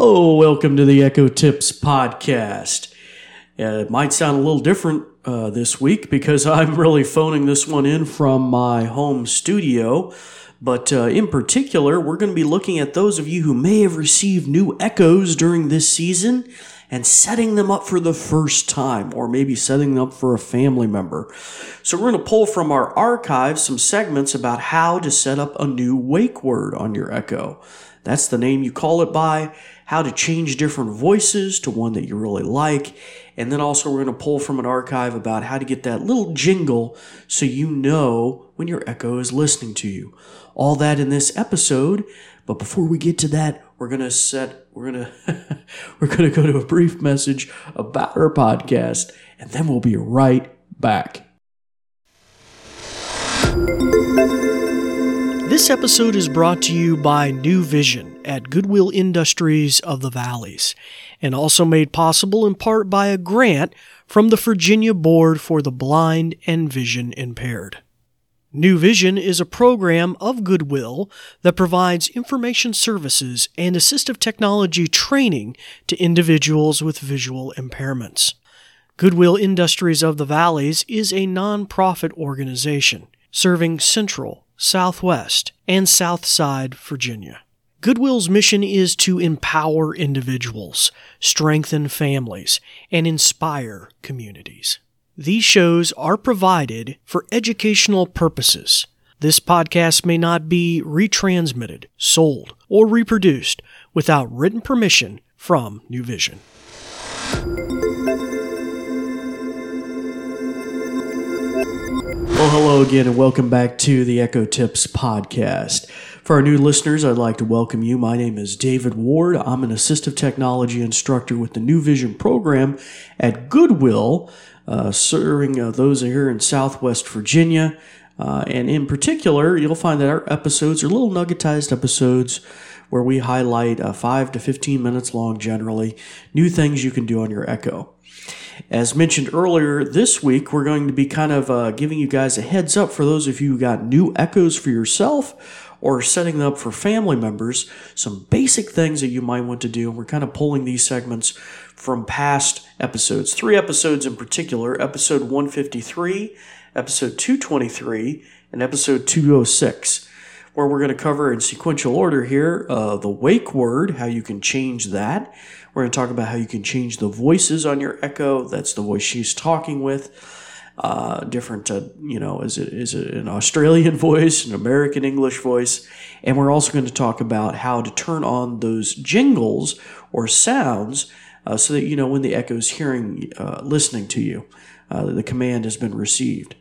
Hello, welcome to the Echo Tips podcast. Uh, it might sound a little different uh, this week because I'm really phoning this one in from my home studio. But uh, in particular, we're going to be looking at those of you who may have received new echoes during this season and setting them up for the first time, or maybe setting them up for a family member. So, we're going to pull from our archives some segments about how to set up a new wake word on your echo. That's the name you call it by, how to change different voices to one that you really like, and then also we're going to pull from an archive about how to get that little jingle so you know when your echo is listening to you. All that in this episode, but before we get to that, we're going to set we're going to we're going to go to a brief message about our podcast and then we'll be right back. This episode is brought to you by New Vision at Goodwill Industries of the Valleys, and also made possible in part by a grant from the Virginia Board for the Blind and Vision Impaired. New Vision is a program of Goodwill that provides information services and assistive technology training to individuals with visual impairments. Goodwill Industries of the Valleys is a nonprofit organization serving Central, Southwest, and Southside Virginia. Goodwill's mission is to empower individuals, strengthen families, and inspire communities. These shows are provided for educational purposes. This podcast may not be retransmitted, sold, or reproduced without written permission from New Vision. Hello again, and welcome back to the Echo Tips podcast. For our new listeners, I'd like to welcome you. My name is David Ward. I'm an assistive technology instructor with the New Vision program at Goodwill, uh, serving uh, those here in Southwest Virginia. Uh, and in particular, you'll find that our episodes are little nuggetized episodes where we highlight uh, 5 to 15 minutes long generally, new things you can do on your Echo. As mentioned earlier, this week we're going to be kind of uh, giving you guys a heads up for those of you who got new echoes for yourself or setting them up for family members, some basic things that you might want to do. And we're kind of pulling these segments from past episodes, three episodes in particular episode 153, episode 223, and episode 206 where we're going to cover in sequential order here uh, the wake word, how you can change that. We're going to talk about how you can change the voices on your echo. That's the voice she's talking with. Uh, different, uh, you know, is it is it an Australian voice, an American English voice, and we're also going to talk about how to turn on those jingles or sounds uh, so that you know when the echo is hearing, uh, listening to you, uh, the command has been received.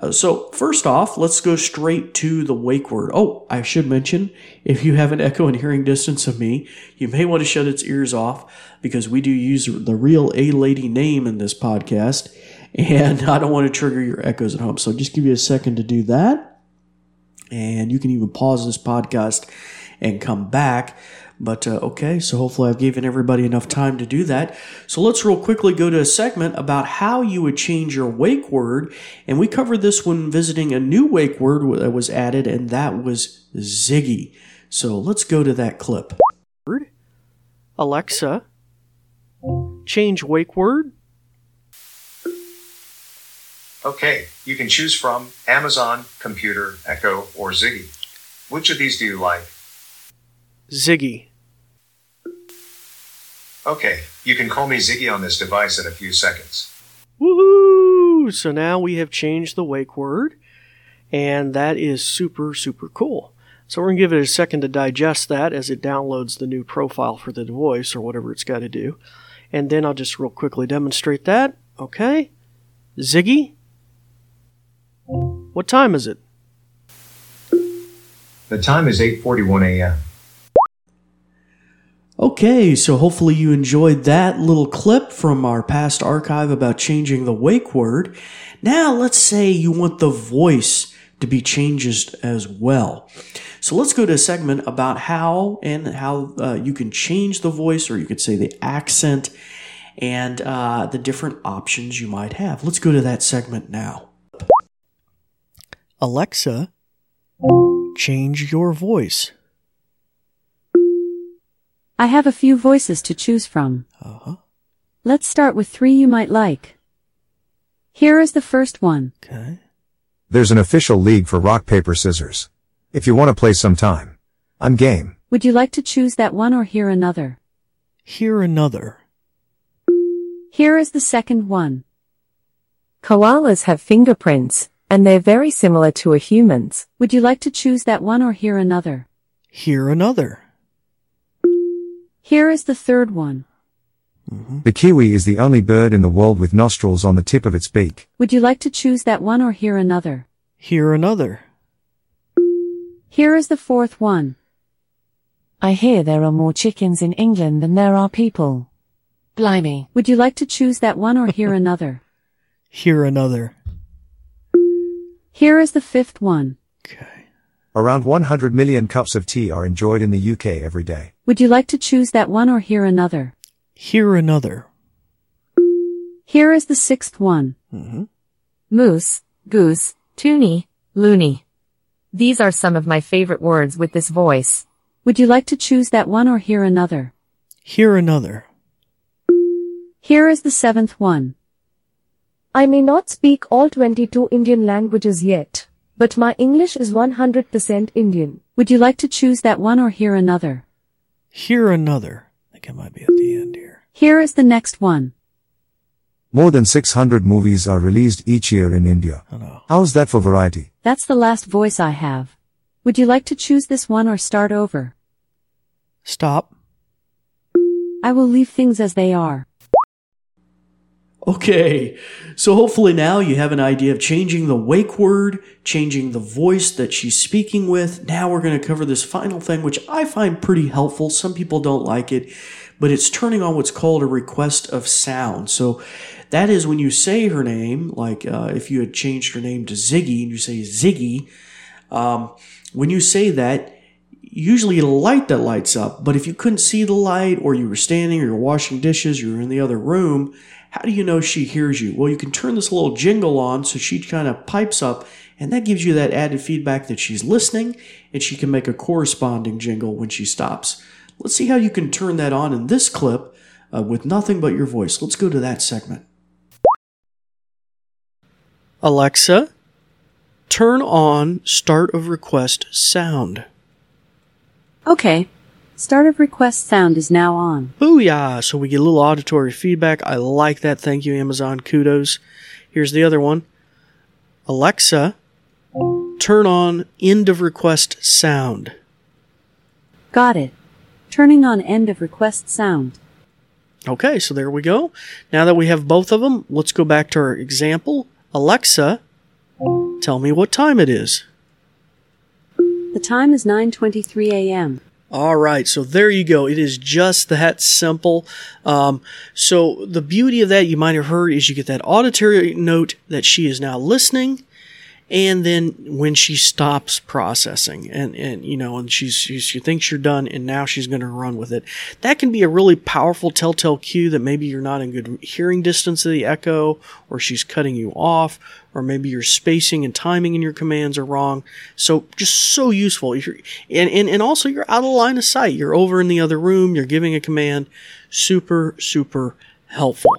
Uh, so first off, let's go straight to the wake word. Oh, I should mention, if you have an echo in hearing distance of me, you may want to shut its ears off because we do use the real A lady name in this podcast, and I don't want to trigger your echoes at home. So just give you a second to do that, and you can even pause this podcast and come back. But uh, okay, so hopefully I've given everybody enough time to do that. So let's real quickly go to a segment about how you would change your wake word. And we covered this when visiting a new wake word that was added, and that was Ziggy. So let's go to that clip. Alexa, change wake word. Okay, you can choose from Amazon, Computer, Echo, or Ziggy. Which of these do you like? Ziggy. Okay, you can call me Ziggy on this device in a few seconds. Woohoo! So now we have changed the wake word, and that is super, super cool. So we're going to give it a second to digest that as it downloads the new profile for the device or whatever it's got to do. And then I'll just real quickly demonstrate that. Okay. Ziggy? What time is it? The time is 8:41 a.m. Okay, so hopefully you enjoyed that little clip from our past archive about changing the wake word. Now let's say you want the voice to be changed as well. So let's go to a segment about how and how uh, you can change the voice, or you could say the accent, and uh, the different options you might have. Let's go to that segment now. Alexa, change your voice. I have a few voices to choose from. Uh huh. Let's start with three you might like. Here is the first one. Okay. There's an official league for rock, paper, scissors. If you want to play sometime, I'm game. Would you like to choose that one or hear another? Hear another. Here is the second one. Koalas have fingerprints, and they're very similar to a human's. Would you like to choose that one or hear another? Hear another. Here is the third one. The kiwi is the only bird in the world with nostrils on the tip of its beak. Would you like to choose that one or hear another? Hear another. Here is the fourth one. I hear there are more chickens in England than there are people. Blimey. Would you like to choose that one or hear another? Hear another. Here is the fifth one. Okay. Around 100 million cups of tea are enjoyed in the UK every day. Would you like to choose that one or hear another? Hear another. Here is the sixth one. Mm-hmm. Moose, goose, toonie, loonie. These are some of my favorite words with this voice. Would you like to choose that one or hear another? Hear another. Here is the seventh one. I may not speak all 22 Indian languages yet, but my English is 100% Indian. Would you like to choose that one or hear another? Hear another. I think it might be at the end here. Here is the next one. More than 600 movies are released each year in India. Oh no. How's that for variety? That's the last voice I have. Would you like to choose this one or start over? Stop. I will leave things as they are. Okay, so hopefully now you have an idea of changing the wake word, changing the voice that she's speaking with. Now we're going to cover this final thing, which I find pretty helpful. Some people don't like it, but it's turning on what's called a request of sound. So that is when you say her name, like uh, if you had changed her name to Ziggy and you say Ziggy, um, when you say that, usually a light that lights up. But if you couldn't see the light, or you were standing, or you're washing dishes, you're in the other room, how do you know she hears you? Well, you can turn this little jingle on so she kind of pipes up, and that gives you that added feedback that she's listening, and she can make a corresponding jingle when she stops. Let's see how you can turn that on in this clip uh, with nothing but your voice. Let's go to that segment. Alexa, turn on start of request sound. Okay. Start of request sound is now on. Booyah! So we get a little auditory feedback. I like that. Thank you, Amazon. Kudos. Here's the other one. Alexa, turn on end of request sound. Got it. Turning on end of request sound. Okay, so there we go. Now that we have both of them, let's go back to our example. Alexa, tell me what time it is. The time is 9:23 a.m. All right, so there you go. It is just that simple. Um, so the beauty of that, you might have heard, is you get that auditory note that she is now listening, and then when she stops processing, and and you know, and she's, she's she thinks you're done, and now she's going to run with it. That can be a really powerful telltale cue that maybe you're not in good hearing distance of the echo, or she's cutting you off, or maybe your spacing and timing in your commands are wrong. So just so useful. You're, and, and, and also you're out of line of sight. You're over in the other room. You're giving a command. Super, super helpful.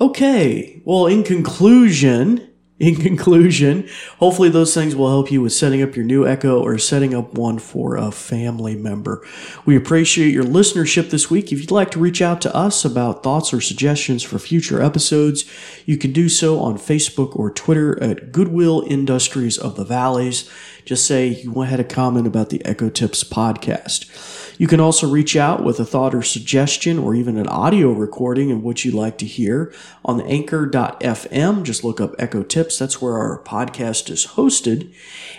Okay. Well, in conclusion, in conclusion, hopefully those things will help you with setting up your new Echo or setting up one for a family member. We appreciate your listenership this week. If you'd like to reach out to us about thoughts or suggestions for future episodes, you can do so on Facebook or Twitter at Goodwill Industries of the Valleys. Just say you had a comment about the Echo Tips podcast. You can also reach out with a thought or suggestion or even an audio recording of what you'd like to hear on the anchor.fm. Just look up Echo Tips. That's where our podcast is hosted.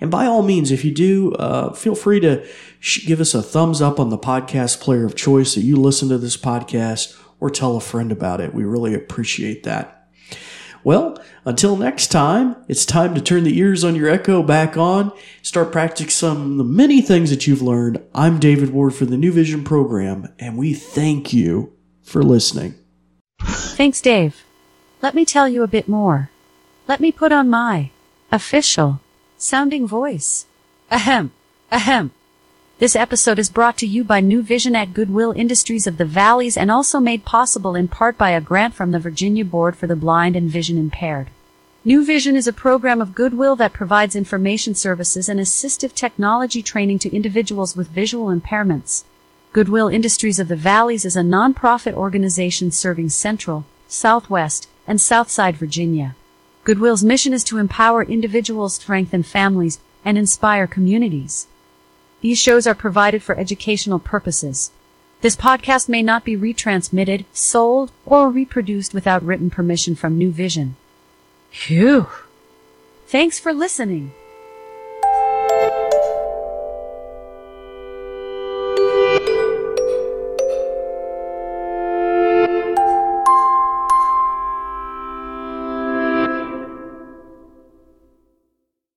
And by all means, if you do, uh, feel free to sh- give us a thumbs up on the podcast player of choice that you listen to this podcast or tell a friend about it. We really appreciate that. Well, until next time, it's time to turn the ears on your Echo back on, start practicing some of the many things that you've learned. I'm David Ward for the New Vision program, and we thank you for listening. Thanks, Dave. Let me tell you a bit more. Let me put on my official sounding voice. Ahem, ahem. This episode is brought to you by New Vision at Goodwill Industries of the Valleys and also made possible in part by a grant from the Virginia Board for the Blind and Vision Impaired. New Vision is a program of Goodwill that provides information services and assistive technology training to individuals with visual impairments. Goodwill Industries of the Valleys is a nonprofit organization serving Central, Southwest, and Southside Virginia. Goodwill's mission is to empower individuals, strengthen families, and inspire communities. These shows are provided for educational purposes. This podcast may not be retransmitted, sold, or reproduced without written permission from New Vision. Phew. Thanks for listening.